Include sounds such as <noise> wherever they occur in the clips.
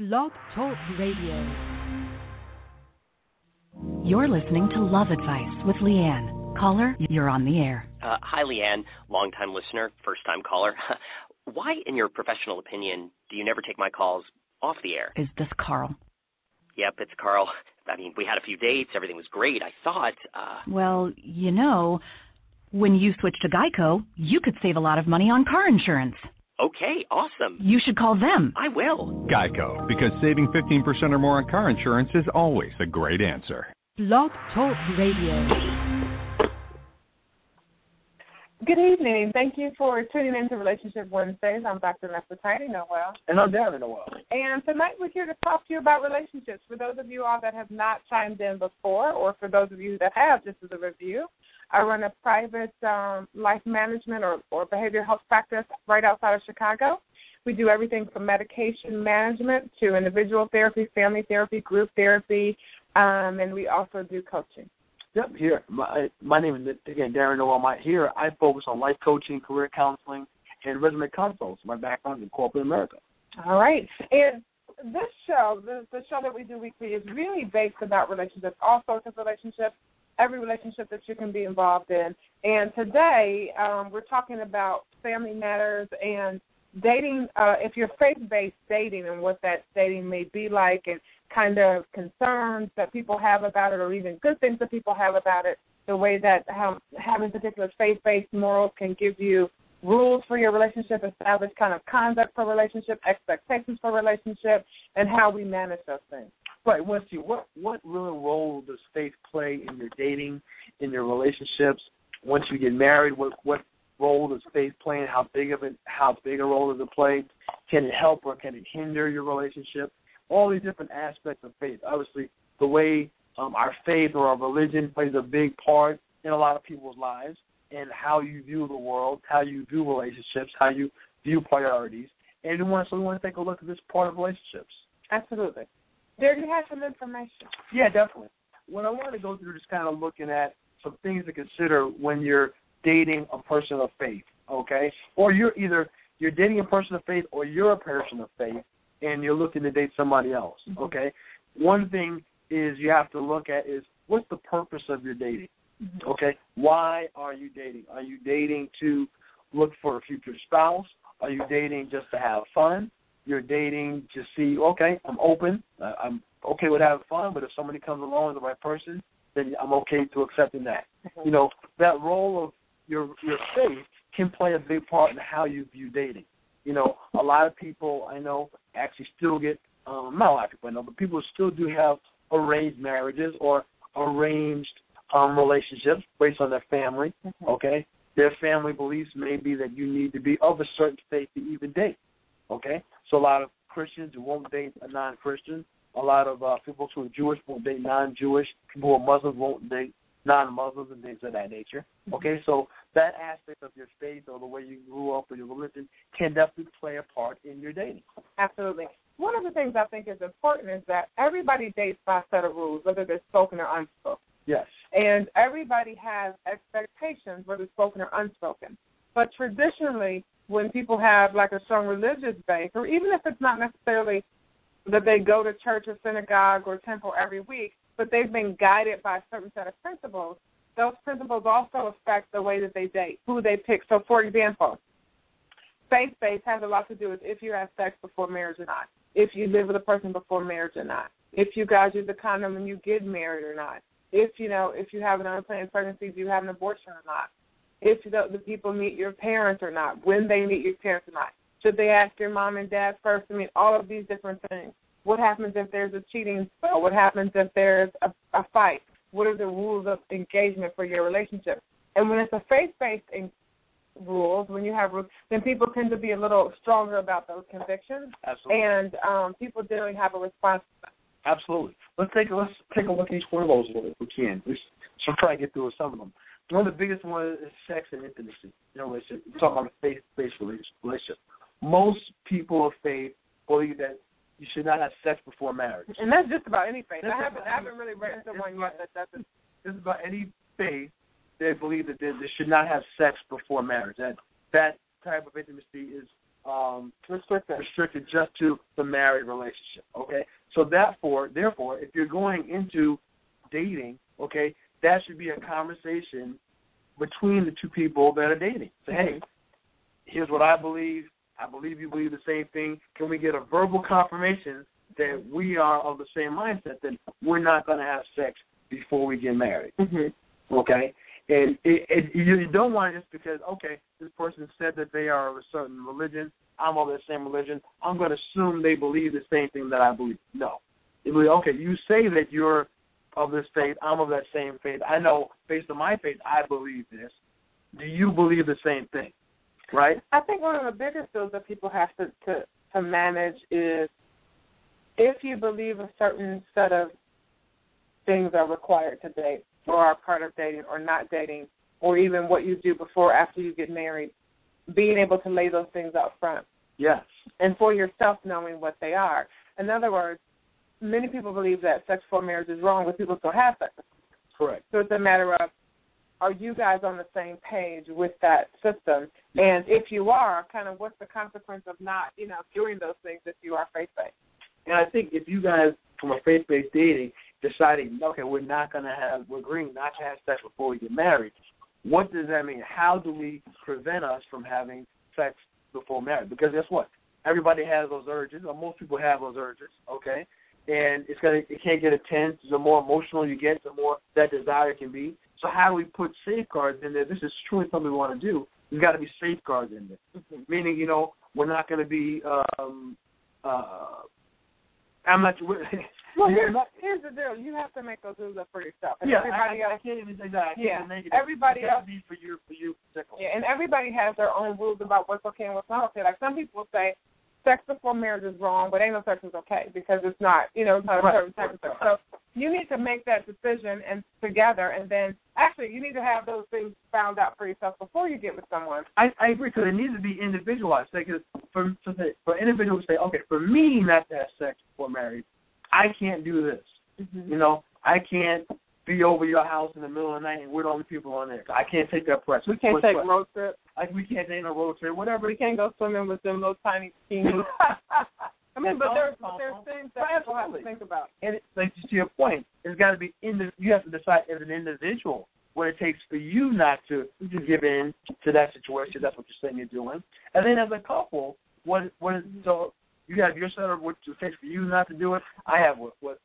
Blog Talk Radio. You're listening to Love Advice with Leanne. Caller, you're on the air. Uh, hi, Leanne, longtime listener, first time caller. <laughs> Why, in your professional opinion, do you never take my calls off the air? Is this Carl? Yep, it's Carl. <laughs> I mean, we had a few dates, everything was great. I thought. Uh... Well, you know, when you switch to Geico, you could save a lot of money on car insurance. Okay, awesome. You should call them. I will. Geico, because saving 15% or more on car insurance is always a great answer. Blog Talk Radio. Good evening. Thank you for tuning in to Relationship Wednesdays. I'm Dr. Nefertiti Noel. And I'm Darren Noel. And tonight we're here to talk to you about relationships. For those of you all that have not chimed in before, or for those of you that have, just as a review, I run a private um, life management or, or behavioral health practice right outside of Chicago. We do everything from medication management to individual therapy, family therapy, group therapy, um, and we also do coaching. Yep, here. My my name is again Darren Noel. My here I focus on life coaching, career counseling, and resume consults. My background is in corporate America. All right, and this show, the, the show that we do weekly, is really based about relationships, all sorts of relationships, every relationship that you can be involved in. And today um, we're talking about family matters and dating. Uh, if you're faith-based dating and what that dating may be like, and kind of concerns that people have about it, or even good things that people have about it. The way that how, having particular faith-based morals can give you rules for your relationship, establish kind of conduct for relationship, expectations for relationship, and how we manage those things. Right. Once you what what real role does faith play in your dating, in your relationships? Once you get married, what what role does faith play, and how big of it how big a role does it play? Can it help or can it hinder your relationship? All these different aspects of faith. Obviously, the way um, our faith or our religion plays a big part in a lot of people's lives, and how you view the world, how you view relationships, how you view priorities. And we want, so we want to take a look at this part of relationships. Absolutely. There you have some information. Yeah, definitely. What I want to go through is kind of looking at some things to consider when you're dating a person of faith, okay? Or you're either you're dating a person of faith or you're a person of faith and you're looking to date somebody else. Mm-hmm. Okay, one thing is you have to look at is what's the purpose of your dating. Mm-hmm. Okay, why are you dating? Are you dating to look for a future spouse? Are you dating just to have fun? You're dating to see, okay, I'm open. I'm okay with having fun, but if somebody comes along, the right person, then I'm okay to accepting that. Mm-hmm. You know, that role of your your faith can play a big part in how you view dating. You know, a lot of people I know actually still get um, not a lot of people I know, but people still do have arranged marriages or arranged um, relationships based on their family. Mm-hmm. Okay, their family beliefs may be that you need to be of a certain faith to even date. Okay, so a lot of Christians who won't date a non-Christian. A lot of uh, people who are Jewish won't date non-Jewish. People who are Muslims won't date non-Muslims and things of that nature. Mm-hmm. Okay, so that aspect of your faith or the way you grew up or your religion can definitely play a part in your dating. Absolutely. One of the things I think is important is that everybody dates by a set of rules, whether they're spoken or unspoken. Yes. And everybody has expectations, whether spoken or unspoken. But traditionally, when people have like a strong religious base, or even if it's not necessarily that they go to church or synagogue or temple every week, but they've been guided by a certain set of principles, those principles also affect the way that they date, who they pick. So, for example, faith based has a lot to do with if you have sex before marriage or not, if you live with a person before marriage or not, if you guys use the condom when you get married or not, if you know if you have an unplanned pregnancy, do you have an abortion or not, if the, the people meet your parents or not, when they meet your parents or not, should they ask your mom and dad first? I mean, all of these different things. What happens if there's a cheating spell? What happens if there's a, a fight? What are the rules of engagement for your relationship? And when it's a faith-based in- rules, when you have rules, then people tend to be a little stronger about those convictions. Absolutely. And um, people generally have a response. Absolutely. Let's take a, let's take a look at each one of those if we can. Let's, let's try to get through some of them. One of the biggest ones is sex and intimacy. You know, we're talking about a faith-based relationship. Most people of faith believe that you should not have sex before marriage. And that's just about any faith. I haven't, I haven't really read into one yet that doesn't. This is about any faith they believe that they, they should not have sex before marriage. That that type of intimacy is um, Restricted. restricted just to the married relationship. Okay, so therefore, therefore, if you're going into dating, okay, that should be a conversation between the two people that are dating. Say, hey, here's what I believe. I believe you believe the same thing. Can we get a verbal confirmation that we are of the same mindset? That we're not going to have sex before we get married. Mm-hmm. Okay, and it, it, you don't want it just because okay, this person said that they are of a certain religion. I'm of the same religion. I'm going to assume they believe the same thing that I believe. No, okay, you say that you're of this faith. I'm of that same faith. I know based on my faith, I believe this. Do you believe the same thing? Right? I think one of the biggest skills that people have to, to to manage is if you believe a certain set of things are required to date or are part of dating or not dating or even what you do before after you get married, being able to lay those things out front Yes. and for yourself knowing what they are. In other words, many people believe that sex before marriage is wrong, but people still have sex. Correct. So it's a matter of are you guys on the same page with that system? And if you are, kind of what's the consequence of not, you know, doing those things if you are faith based? And I think if you guys, from a faith-based dating, deciding, okay, we're not to have, we're agreeing not to have sex before we get married, what does that mean? How do we prevent us from having sex before marriage? Because guess what? Everybody has those urges, or most people have those urges, okay? And it's gonna, it can't get intense. The more emotional you get, the more that desire can be. So how do we put safeguards in there? This is truly something we want to do. There's got to be safeguards in there. Meaning, you know, we're not going to be. um uh I'm not. <laughs> Well, here's, not- here's the deal: you have to make those rules up for yourself. And yeah, everybody I, I, I else, can't even say that. I can't Yeah, even make it. everybody else- be for you, for you, particularly. yeah, and everybody has their own rules about what's okay and what's not okay. Like some people say, sex before marriage is wrong, but anal sex is okay because it's not, you know, it's not a certain type of sex. So you need to make that decision and together, and then actually you need to have those things found out for yourself before you get with someone. I, I agree because it needs to be individualized. Because for for, the, for individuals to say, okay, for me not to have sex before marriage, I can't do this. Mm-hmm. You know, I can't be over your house in the middle of the night and we're the only people on there. I can't take that pressure. We can't What's take what? road trip. Like we can't take a road trip, whatever. We can't go swimming with them little tiny teens. <laughs> I mean, but there's but there's things that people have to think about. and it, like to your point, it's got to be in the. You have to decide as an individual what it takes for you not to to give in to that situation. That's what you're saying you're doing. And then as a couple, what what is so you have your set of what it takes for you not to do it. I have what what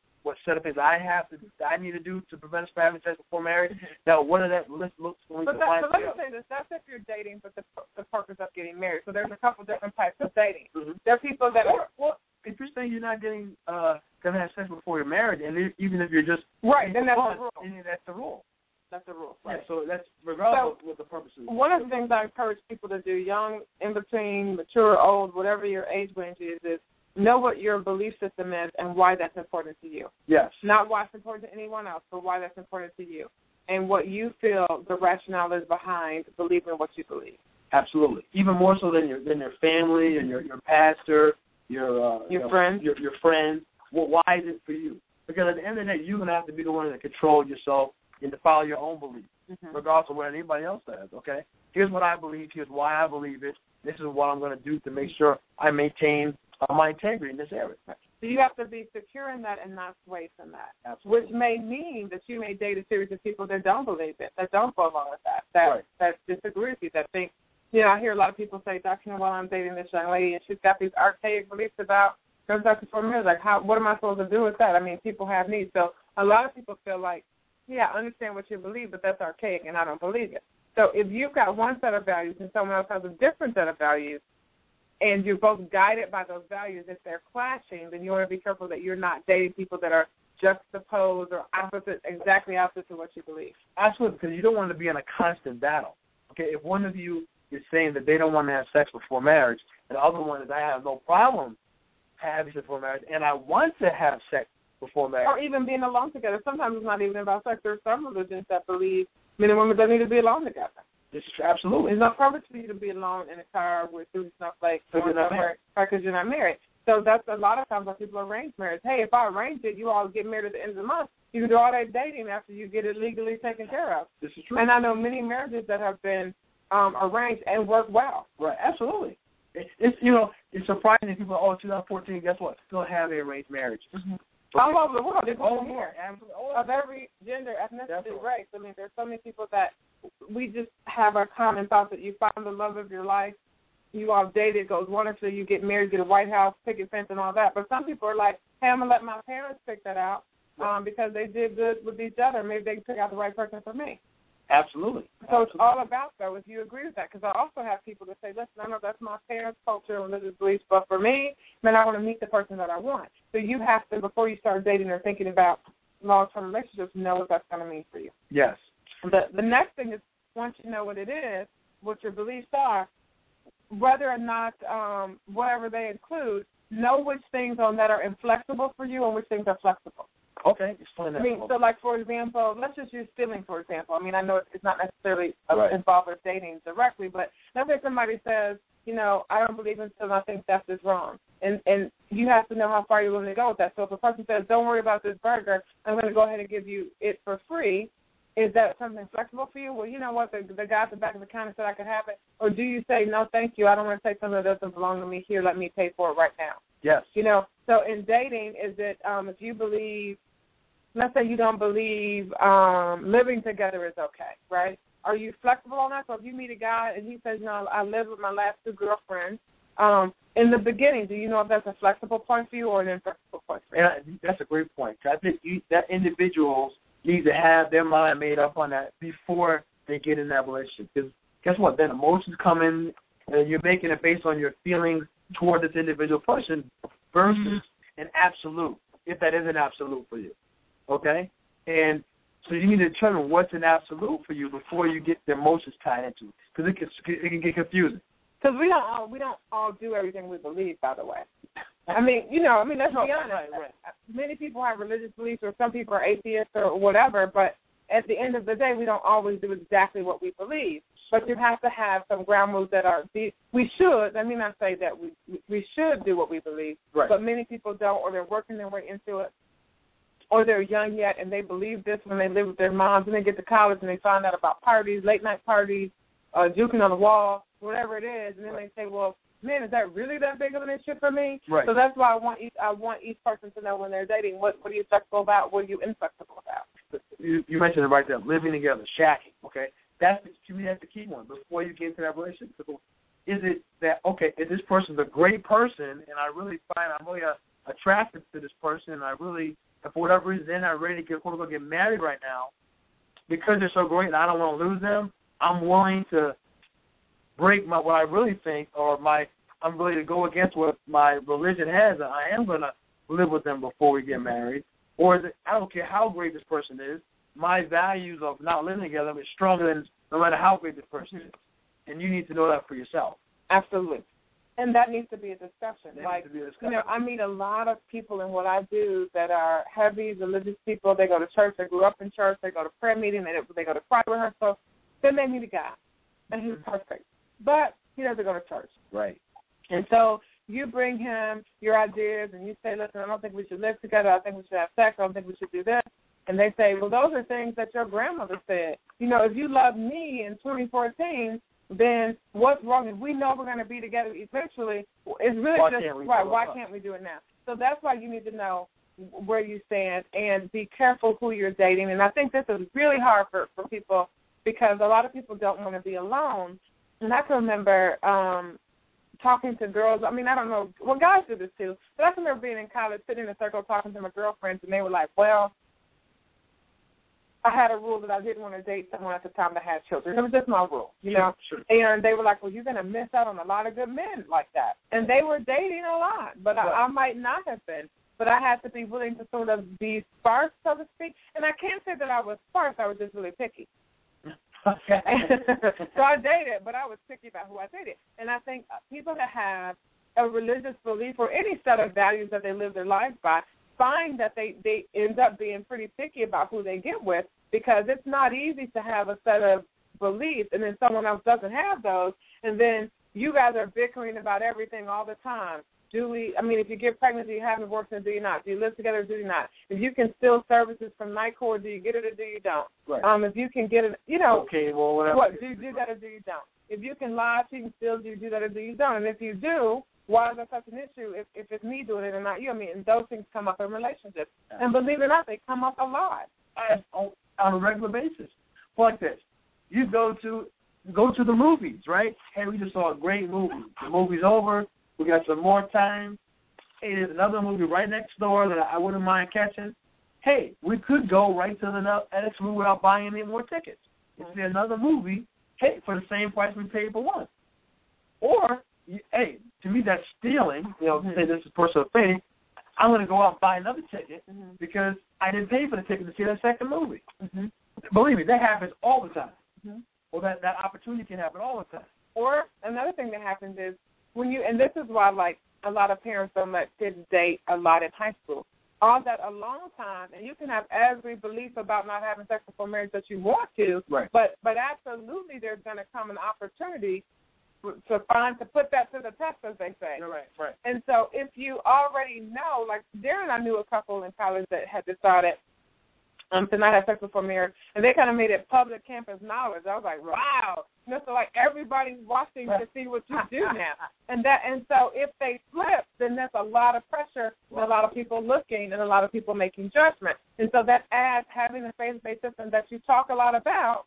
set of things I have to I need to do to prevent us from having sex before marriage. Now, what are that list looks when we But, that, but let me say this: that's if you're dating, but the the purpose of getting married. So there's a couple different types of dating. Mhm. There are people that are well, if you're saying you're not getting uh gonna have sex before you're married, and even if you're just right. Then that's fun, the rule. then that's the rule. That's the rule. Yeah, so that's regardless of what the purpose is. One of the things I encourage people to do, young, in between, mature, old, whatever your age range is, is know what your belief system is and why that's important to you. Yes. Not why it's important to anyone else, but why that's important to you. And what you feel the rationale is behind believing what you believe. Absolutely. Even more so than your than your family and your your pastor, your uh, Your you know, friends. your your friends. Well, why is it for you? Because at the end of the day, you're gonna have to be the one that control yourself and to follow your own beliefs, Mm-hmm. regardless of what anybody else says. Okay. Here's what I believe. Here's why I believe it. This is what I'm gonna do to make sure I maintain uh, my integrity in this area. So you have to be secure in that and not sway from that. Absolutely. Which may mean that you may date a series of people that don't believe it, that don't go along with that, that Right. that disagree with you, that think you know, I hear a lot of people say, Doctor, well I'm dating this young lady and she's got these archaic beliefs about comes back to four minutes, like how what am I supposed to do with that? I mean, people have needs. So a lot of people feel like, Yeah, I understand what you believe, but that's archaic and I don't believe it. So if you've got one set of values and someone else has a different set of values, and you're both guided by those values, if they're clashing, then you want to be careful that you're not dating people that are juxtaposed or opposite, exactly opposite to what you believe. Absolutely, because you don't want to be in a constant battle. Okay, if one of you is saying that they don't want to have sex before marriage, and the other one is I have no problem having sex before marriage, and I want to have sex before marriage. Or even being alone together. Sometimes it's not even about sex. There are some religions that believe men and women don't need to be alone together. This is absolutely. It's no purpose for you to be alone in a car with three snowflakes Because you're not because you're not married. So that's a lot of times why people arrange marriage. Hey, if I arrange it, you all get married at the end of the month. You can do all that dating after you get it legally taken care of. This is true. And I know many marriages that have been um, arranged and work well. Right, absolutely. it, it's you know it's surprising that people. Oh, 2014. Guess what? Still have a arranged marriage. All over the world. There's people here of every gender, ethnicity, race. I mean, there's so many people that we just have our common thoughts that you find the love of your life. You all dated, it goes wonderfully. You get married, get a White House, picket fence, and all that. But some people are like, hey, I'm gonna let my parents pick that out um, because they did good with each other. Maybe they can pick out the right person for me. Absolutely. So it's all about though if you agree with that. Because I also have people that say, listen, I know that's my parents' culture and religious beliefs, but for me, man, I want to meet the person that I want. So you have to before you start dating or thinking about long-term relationships, know what that's going to mean for you. Yes. The the next thing is once you know what it is, what your beliefs are, whether or not um, whatever they include, know which things on that are inflexible for you and which things are flexible. Okay. Explain that. I mean, so like for example, let's just use stealing for example. I mean, I know it's not necessarily Right. involved with dating directly, but let's say somebody says, you know, I don't believe in stealing. I think theft is wrong, and and you have to know how far you're willing to go with that. So if a person says, don't worry about this burger, I'm going to go ahead and give you it for free. Is that something flexible for you? Well, you know what, the the guy at the back of the counter said I could have it, or do you say no, thank you, I don't want to take something that doesn't belong to me here. Let me pay for it right now. yes. You know, so in dating, is it um, if you believe, let's say you don't believe um, living together is okay, right? Are you flexible on that? So if you meet a guy and he says, no, I live with my last two girlfriends, um, in the beginning, do you know if that's a flexible point for you or an inflexible point for you? And I, that's a great point. I think you, that individuals need to have their mind made up on that before they get in that relationship. Because guess what? Then emotions come in, and you're making it based on your feelings toward this individual person versus an absolute, if that is an absolute for you. Okay? And so you need to determine what's an absolute for you before you get the emotions tied into it. Because it, can- it can get confusing. Because we don't all we don't all do everything we believe. By the way, I mean you know I mean let's No, be honest. right, right. Many people have religious beliefs, or some people are atheists, or whatever. But at the end of the day, we don't always do exactly what we believe. But you have to have some ground rules that are. We should. Let me not say that we we should do what we believe. Right. But many people don't, or they're working their way into it, or they're young yet and they believe this when they live with their moms, and they get to college and they find out about parties, late night parties, uh, juking on the wall, whatever it is, and then they say, well, man, is that really that big of an issue for me? Right. So that's why I want each I want each person to know when they're dating what what are you flexible about, what are you inflexible about. you, you mentioned it right there, living together, shacking. Okay, that's the, to me that's the key one. Before you get into that relationship, is it that okay? Is this person a great person, and I really find I'm really uh, attracted to this person, and I really, and for whatever reason, they're not ready to get quote unquote get married right now, because they're so great, and I don't want to lose them. I'm willing to break my what I really think, or my I'm willing to go against what my religion has, I am to live with them before we get married. Or is it, I don't care how great this person is, my values of not living together is stronger than no matter how great this person is. And you need to know that for yourself. Absolutely. And that needs to be a discussion. That like needs to be a you know, I meet a lot of people in what I do that are heavy religious people. They go to church. They grew up in church. They go to prayer meeting. They they go to choir rehearsal. Then they meet a guy, and he's mm-hmm. perfect, but he doesn't go to church. Right. And so you bring him your ideas, and you say, "Listen, I don't think we should live together. I think we should have sex. I don't think we should do this." And they say, "Well, those are things that your grandmother said. You know, if you love me in 2014." Then what's wrong? If we know we're going to be together eventually, it's really Why just right. Why up? can't we do it now? So that's why you need to know where you stand and be careful who you're dating. And I think this is really hard for for people because a lot of people don't want to be alone. And I can remember um talking to girls. I mean, I don't know. Well, guys do this too. But I can remember being in college, sitting in a circle, talking to my girlfriends, and they were like, "Well, I had a rule that I didn't want to date someone at the time that had children. It was just my rule, you know." Sure. And they were like, "Well, you're going to miss out on a lot of good men like that." And they were dating a lot, but I, I might not have been. But I had to be willing to sort of be sparse, so to speak. And I can't say that I was sparse. I was just really picky. Okay. <laughs> so I dated, but I was picky about who I dated. And I think uh, people that have a religious belief or any set of values that they live their lives by find that they they end up being pretty picky about who they get with because it's not easy to have a set of beliefs and then someone else doesn't have those and then you guys are bickering about everything all the time Do we? I mean, if you get pregnant, do you have an abortion? Do you not? Do you live together? Do you not? If you can steal services from NICOR, do you get it or do you don't? Right. Um, if you can get it, you know, okay, well, whatever. what do you do that or do you don't? If you can lie, cheat, and steal, do you do that or do you don't? And if you do, why is that such an issue? If if it's me doing it and not you, I mean, and those things come up in relationships, and believe it or not, they come up a lot. as- on, a regular basis. Like this, you go to go to the movies, right? Hey, we just saw a great movie. The movie's over. We got some more time. Hey, there's another movie right next door that I wouldn't mind catching. Hey, we could go right to the next movie without buying any more tickets. If there's another movie, hey, for the same price we paid for one. Or, hey, to me that's stealing. You know, mm-hmm. say this is personal faith. I'm going to go out and buy another ticket because I didn't pay for the ticket to see that second movie. Mm-hmm. Believe me, that happens all the time. Mhm. Well, that that opportunity can happen all the time. Or another thing that happens is when you, and this is why like a lot of parents don't let kids date a lot in high school. All that a long time, and you can have every belief about not having sex before marriage that you want to, Right. but but absolutely there's going to come an opportunity to find to put that to the test, as they say. right, right. And so if you already know, like Darren I knew a couple in college that had decided um, to not have sex before marriage, and they kind of made it public campus knowledge. I was like, wow. You know, so like everybody's watching to see what you do now, <laughs> and that, and so if they flip, then that's a lot of pressure, and a lot of people looking, and a lot of people making judgment, and so that adds having a faith-based system that you talk a lot about,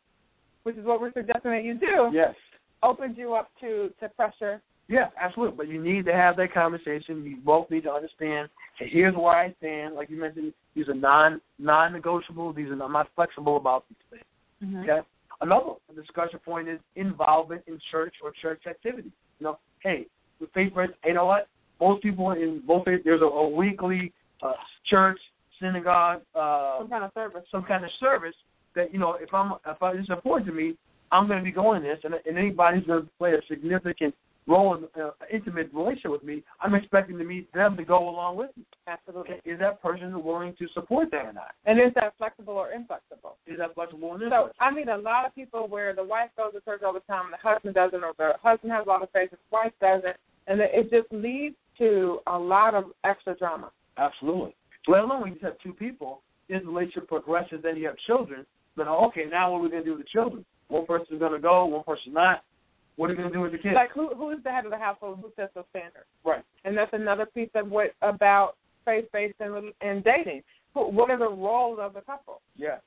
which is what we're suggesting that you do, Yes. Opens you up to to pressure. Yeah, absolutely. But you need to have that conversation. You both need to understand. Hey, here's where I stand. Like you mentioned, these are non non negotiable. These are I'm not flexible about these things. Okay. Another discussion point is involvement in church or church activity. You know, hey, with faith friends, you know what? Most people in both faith, there's a, a weekly uh, church, synagogue, uh, Some kind of service. some kind of service that you know if I'm if I, it's important to me, I'm going to be going this, and, and anybody who's going to play a significant role in uh, intimate relationship with me, I'm expecting to meet them to go along with me. Absolutely. Is that person willing to support that or not? And is that flexible or inflexible? Is that flexible in this? So I mean, a lot of people where the wife goes to church all the time, and the husband doesn't, or the husband has a lot of faith, and the wife doesn't, and it just leads to a lot of extra drama. Absolutely. Let alone when you have two people, the relationship progresses, then you have children. Then okay, now what are we going to do with the children? One person's going to go, one person not. What are you going to do with the kids? Like who who is the head of the household? Who sets those standards? right. And that's another piece of what about faith based and and dating. What are the roles of the couple? Yeah.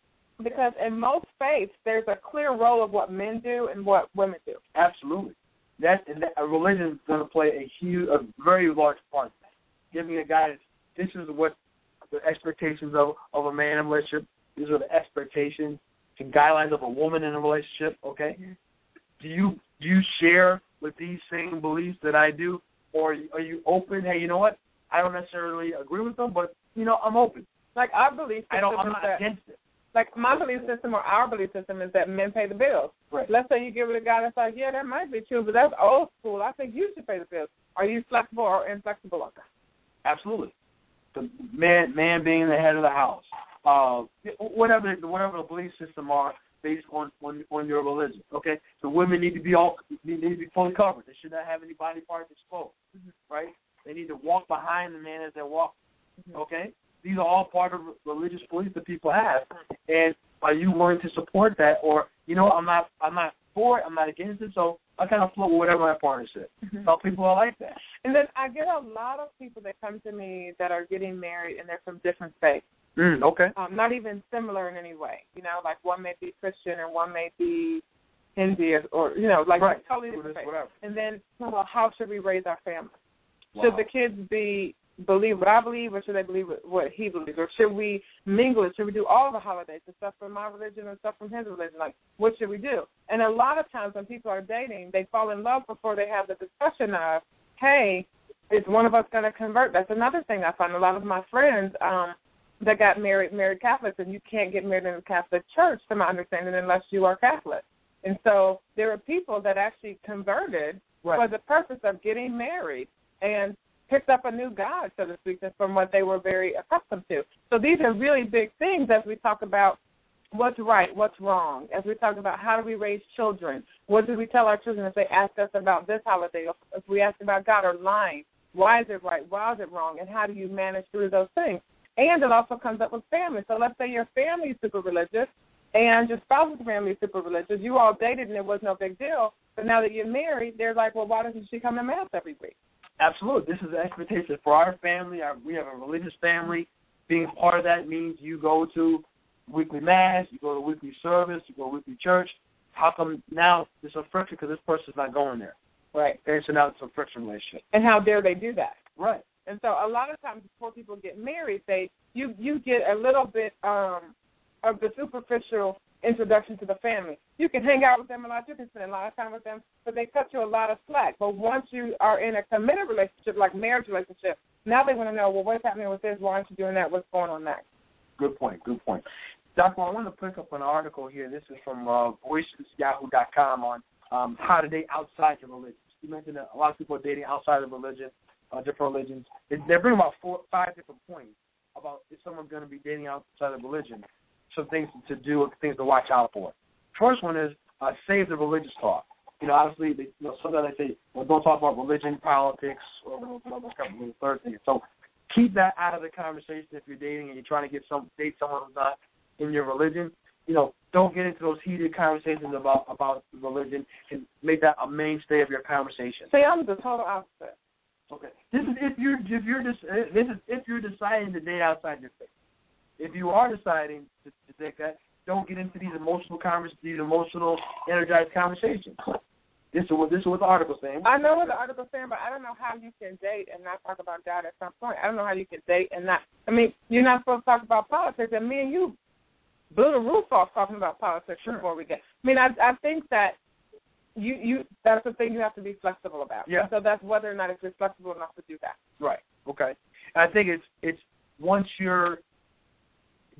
Because in most faiths, there's a clear role of what men do and what women do. Absolutely. That, and that a religion is going to play a huge, a very large part. in that. Giving a guy this is what the expectations of of a man in relationship. These are the expectations and guidelines of a woman in a relationship. Okay. Do you do you share with these same beliefs that I do, or are you open? Hey, you know what? I don't necessarily agree with them, but you know I'm open. Like our belief system I don't. I'm not that, against it. like my belief system or our belief system is that men pay the bills. Right. Let's say you give it a guy that's like, yeah, that might be true, but that's old school. I think you should pay the bills. Are you flexible or inflexible on that? Absolutely. The man man being the head of the house. Uh whatever whatever the belief system are based on, on on your religion. Okay? The women need to be all need to be fully covered. They should not have any body parts exposed. Mm-hmm. Right? They need to walk behind the man as they walk. Mm-hmm. Okay? These are all part of religious beliefs that people have. And are you willing to support that or you know, I'm not I'm not for it, I'm not against it, so I kind of float with whatever my partner said. Mm-hmm. Some people are like that. And then I get a lot of people that come to me that are getting married and they're from different faiths. Mm, okay. um, not even similar in any way. You know, like one may be Christian and one may be Hindu or, you know, like Right. totally different whatever. And then, well, how should we raise our family? Wow. Should the kids be believe what I believe, or should they believe what- he believes, or should we mingle it? Should we do all the holidays, the stuff from my religion and stuff from his religion? Like, what should we do? And a lot of times when people are dating, they fall in love before they have the discussion of, hey, is one of us going to convert? That's another thing I find. A lot of my friends um, that got married, married Catholics, and you can't get married in the Catholic Church, to my understanding, unless you are Catholic. And so there are people that actually converted Right. for the purpose of getting married and picked up a new God, so to speak, from what they were very accustomed to. So these are really big things as we talk about what's right, what's wrong, as we talk about how do we raise children, what do we tell our children if they ask us about this holiday, or if we ask about God or lying. Why is it right? Why is it wrong? And how do you manage through those things? And it also comes up with family. So let's say your family is super religious and your spouse's family is super religious. You all dated and it was no big deal. But now that you're married, they're like, well, why doesn't she come to mass every week? Absolutely. This is an expectation for our family. Our, we have a religious family. Being part of that means you go to weekly mass, you go to weekly service, you go to weekly church. How come now there's a friction because this person's not going there? Right. And so now it's a friction relationship. And how dare they do that? Right. And so a lot of times before people get married, they you you get a little bit um of the superficial introduction to the family. You can hang out with them a lot, you can spend a lot of time with them, but they cut you a lot of slack. But once you are in a committed relationship, like marriage relationship, now they want to know, well, what's happening with this? Why aren't you doing that? What's going on next? Good point. Good point. Doctor, I want to pick up an article here. This is from uh, voicesyahoo.com on um, how to date outside your religion. You mentioned that a lot of people are dating outside of religion, uh, different religions. They're bringing about four, five different points about if someone's going to be dating outside of religion, some things to do, things to watch out for. First one is uh, save the religious talk. You know, obviously, they, you know, sometimes they say, well, don't talk about religion, politics, or the third thing. So keep that out of the conversation if you're dating and you're trying to get some date someone who's not in your religion. You know, don't get into those heated conversations about about religion and make that a mainstay of your conversation. See, I'm the total opposite. Okay, this is if you're if you're just eh, this is if you're deciding to date outside your faith. If you are deciding to, to take that, don't get into these emotional conversations, these emotional, energized conversations. This is what this is what the article's saying. I know what the article's saying, but I don't know how you can date and not talk about God at some point. I don't know how you can date and not. I mean, you're not supposed to talk about politics, and me and you blew the roof off talking about politics sure. before we get. I mean, I I think that you you that's the thing you have to be flexible about. Yeah. So that's whether or not if you're flexible enough to do that. Right. Okay. And I think it's it's once you're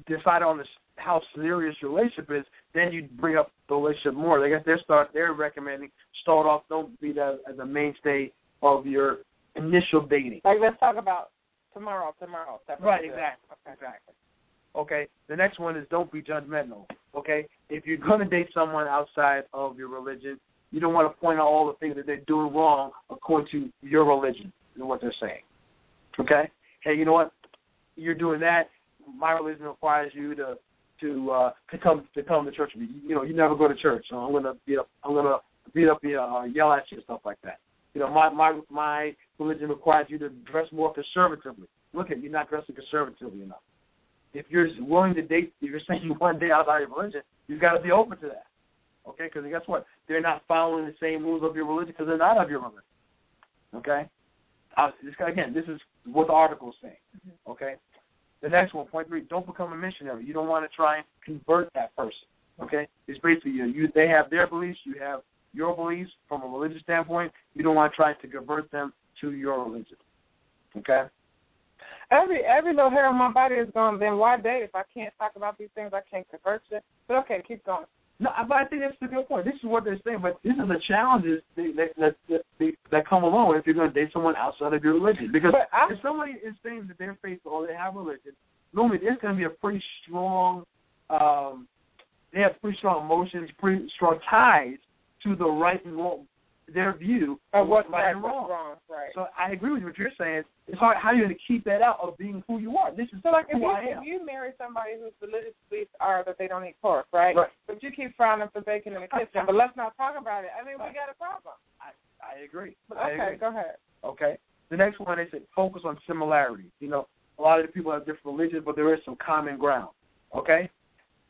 decide on this how serious your relationship is, then you bring up the relationship more. I guess they're start they're recommending start off don't be that as a mainstay of your initial dating. Like let's talk about tomorrow. Tomorrow. Right. Exactly. Okay. Exactly. Okay. The next one is don't be judgmental. Okay. If you're going to date someone outside of your religion, you don't want to point out all the things that they're doing wrong according to your religion and what they're saying. Okay. Hey, you know what? You're doing that. My religion requires you to to uh, to come to come to church. You, you know, you never go to church, so I'm gonna beat up. I'm gonna beat up you, uh, yell at you and stuff like that. You know, my my my religion requires you to dress more conservatively. Look at you're not dressing conservatively enough. If you're willing to date, if you're saying <laughs> to date outside your religion, you've got to be open to that. Okay, because guess what? They're not following the same rules of your religion because they're not of your religion. Okay. Uh, this again, this is what the article is saying. Okay. The next one, point three, don't become a missionary. You don't want to try and convert that person. Okay? It's basically you, you they have their beliefs, you have your beliefs from a religious standpoint. You don't want to try to convert them to your religion. Okay? Every every little hair on my body is gone. Then why date if I can't talk about these things? I can't convert it. But okay, keep going. No, but I think that's the good point. This is what they're saying, but this is the challenges that that that, that come along if you're going to date someone outside of your religion. Because if somebody is saying that they're faithful or they have religion, normally there's going to be a pretty strong, um, they have pretty strong emotions, pretty strong ties to the right and wrong, their view of what's right, and wrong. wrong. Right. So I agree with what you're saying. It's hard. How are you going to keep that out of being who you are? This is So like if who you, I am. if you marry somebody whose religious beliefs are that they don't eat pork, right? Right. But you keep frying up the bacon in the <laughs> kitchen, but let's not talk about it. I mean, we got a problem. I agree. But I okay, agree. go ahead. Okay. The next one is that focus on similarities. You know, a lot of the people have different religions, but there is some common ground. Okay.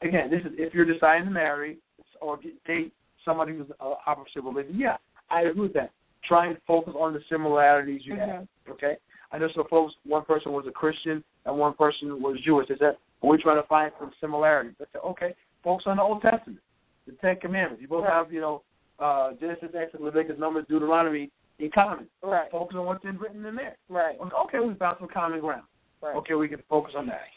Again, this is if you're deciding to marry or date somebody who's uh, opposite religion. Yeah, I agree with that. Try and focus on the similarities you have. Mhm. Okay. I know some folks. One person was a Christian and one person was Jewish. Is that we're trying to find some similarities? I said, okay, focus on the Old Testament, the Ten Commandments. You both Right. have, you know, uh, Genesis, Exodus, Leviticus, Numbers, Deuteronomy in common. Right. Focus on what's been written in there. Right. Okay, we found some common ground. Right. Okay, we can focus on that.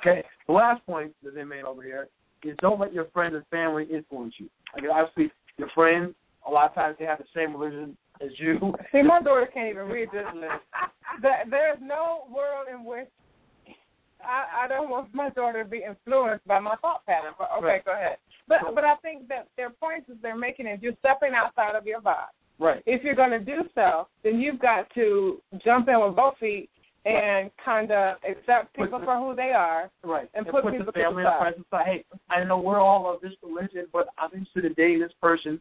Okay, the last point that they made over here is don't let your friends and family influence you. I mean, obviously, your friends, a lot of times they have the same religion as you. <laughs> See, my daughter can't even read this list. There's no world in which I, I don't want my daughter to be influenced by my thought pattern. But okay, Right. go ahead. But So- but I think that their points is they're making is you're stepping outside of your box. Right. If you're going to do so, then you've got to jump in with both feet and kind of accept people for who they are. Right. And And, put put, people the family in the side. hey, I know we're all of this religion, but I'm interested in dating this person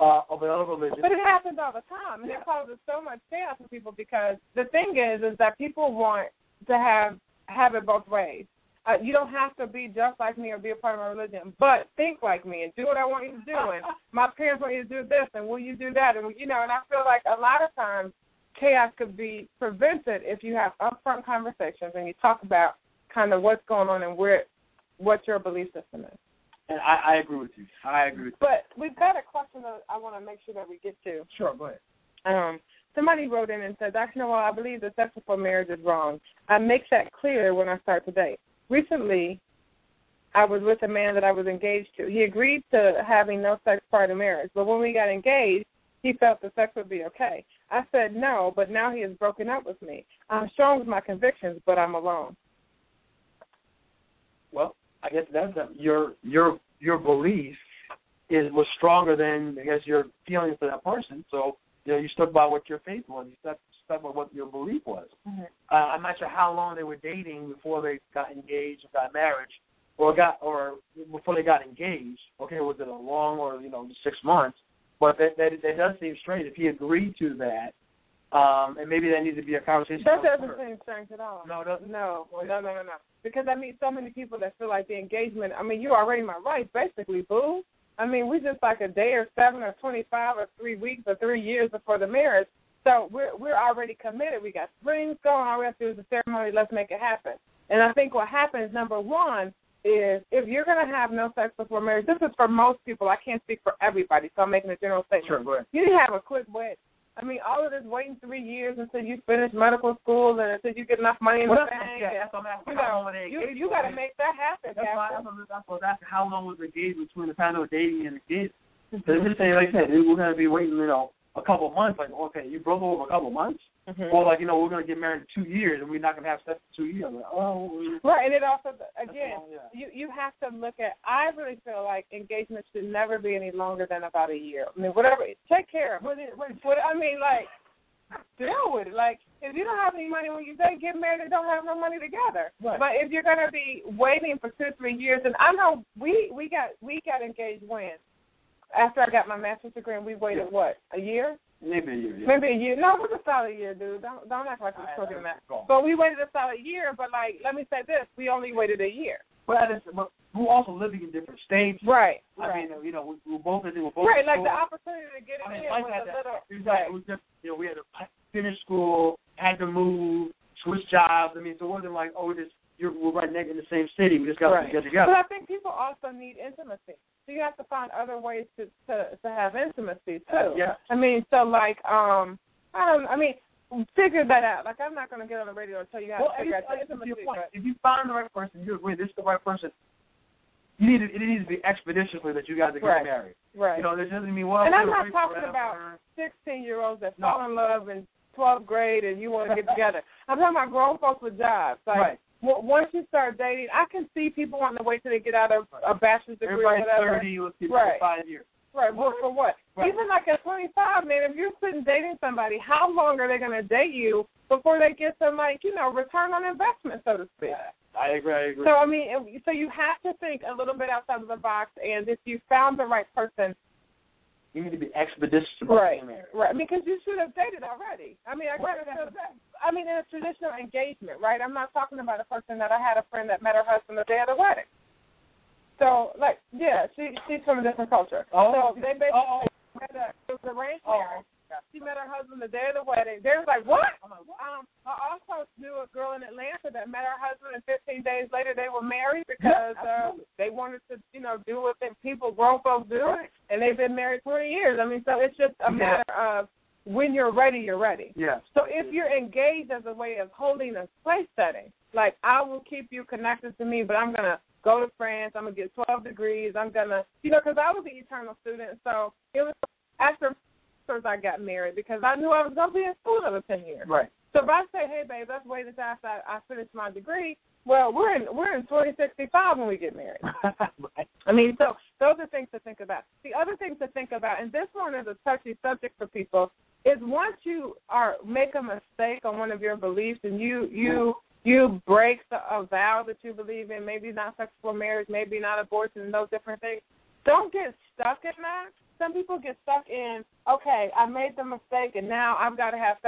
uh, of another religion. But it happens all the time, and it causes so much chaos for people because the thing is, is that people want to have have it both ways. Uh, you don't have to be just like me or be a part of my religion, but think like me and do what I want you to do. And <laughs> my parents want you to do this, and will you do that? And you know, and I feel like a lot of times chaos could be prevented if you have upfront conversations and you talk about kind of what's going on and where what your belief system is. And I, I agree with you. I agree with you. But we've got a question that I want to make sure that we get to. Sure, go ahead. Um, somebody wrote in and said, Dr. Noel, I believe that sex before marriage is wrong. I make that clear when I start to date. Recently, I was with a man that I was engaged to. He agreed to having no sex prior to marriage, but when we got engaged, he felt the sex would be okay. I said no, but now he has broken up with me. I'm strong with my convictions, but I'm alone. I guess that's a, your your your belief is was stronger than I guess your feeling for that person. So you know you stuck by what your faith was. You stuck stuck by what your belief was. Mhm. Uh, I'm not sure how long they were dating before they got engaged or got married, or got or before they got engaged. Okay, was it a long or you know six months? But that that, that does seem straight. If he agreed to that, um, and maybe that needs to be a conversation. That doesn't seem strange at all. No, it doesn't. No, no, no, no, no. Because I meet so many people that feel like the engagement. I mean, you're already my wife, basically, boo. I mean, we just like a day or seven or twenty-five or three weeks or three years before the marriage. So we're we're already committed. We got springs going. All we have to do is the ceremony. Let's make it happen. And I think what happens, number one, is if you're going to have no sex before marriage. This is for most people. I can't speak for everybody, so I'm making a general statement. Sure, go ahead. You have a quick wed. I mean, all of this waiting three years until you finish medical school and until you get enough money in Well, the that's, bank. yeah, and- that's what I'm asking. you long you you got to make that happen, That's why Captain. that's what that's what how long was the engagement between the time were dating and engaged. Mm-hmm. <laughs> Because just say like I said, we're gonna be waiting, you know, a couple of months. Like, okay, you broke over a couple of months, Mhm. or like, you know, we're gonna get married in two years and we're not gonna have sex in two years. Like, oh, Right, and it also again, long, yeah. you you have to look at. I really feel like engagement should never be any longer than about a year. I mean, whatever. Take care. What, what, what I mean, like, deal with it. Like, if you don't have any money when you date, get married and don't have no money together. Right. But if you're gonna be waiting for two, three years, and I know we we got we got engaged when after I got my master's degree, and we waited what a year. maybe a year. Yeah. Maybe a year. No, it was a solid year, dude. Don't don't act like I- we're talking I- that. go on. But we waited a solid year. But like, let me say this: we only waited a year. But that is, but we're also living in different states. Right. I Right. mean, you know, we, we're both in, we're both right. Like the opportunity to get it I mean, in was had a that. little. It was, right. it was just, you know, we had to finish school, had to move, switch jobs. I mean, so it wasn't like, oh, we just you're, we're right next in the same city. We just got Right. to get together. But. I think people also need intimacy. So you have to find other ways to to to have intimacy too. Yeah. I mean, so like, um, I don't. I mean, figure that out. Like, I'm not going to get on the radio and tell you how Well, to figure out the intimacy. but- If you find the right person, you agree this is the right person. You need to, it needs to be expeditiously that you guys are getting Right. married. Right. You know, this doesn't mean well. and I'm not talking about 16 year olds that No. fall in love in 12th grade and you want to get together. I'm talking about grown folks with jobs. Like, Right. W- once you start dating, I can see people wanting to wait till they get out of a bachelor's degree or Everybody's whatever. thirty. Let's keep Right. five years. Right. Well, for what? Right. Even like at 25, man, if you're sitting dating somebody, how long are they going to date you before they get some, like, you know, return on investment, so to speak? I agree. I agree. So I mean, so you have to think a little bit outside of the box, and if you found the right person, you need to be expeditious about right, married. right, because you should have dated already. I mean, I Right. guess I mean, in a traditional engagement, right? I'm not talking about a person that I had a friend that met her husband the day of the wedding. So, like, yeah, she she's from a different culture. Oh, so they oh, oh. basically Oh, met a, it was arranged Oh, marriage. She met her husband the day of the wedding. They was like, what? Um, I also knew a girl in Atlanta that met her husband, and 15 days later they were married because uh, they wanted to, you know, do what they, people, grown folks do, and they've been married 20 years. I mean, so it's just a matter of when you're ready, you're ready. Yeah. So if you're engaged as a way of holding a place setting, like I will keep you connected to me, but I'm gonna go to France. I'm gonna get 12 degrees. I'm gonna, you know, because I was an eternal student, so it was after I got married because I knew I was gonna be in school another 10 years. Right. So if I say, "Hey, babe, let's wait until after I, I finish my degree," well, we're in we're in 2065 when we get married. <laughs> right. I mean, so those are things to think about. The other things to think about, and this one is a touchy subject for people, is once you are make a mistake on one of your beliefs and you you you break the, a vow that you believe in, maybe not sexual marriage, maybe not abortion, and those different things. Don't get stuck in that. Some people get stuck in, okay, I made the mistake and now I've got to have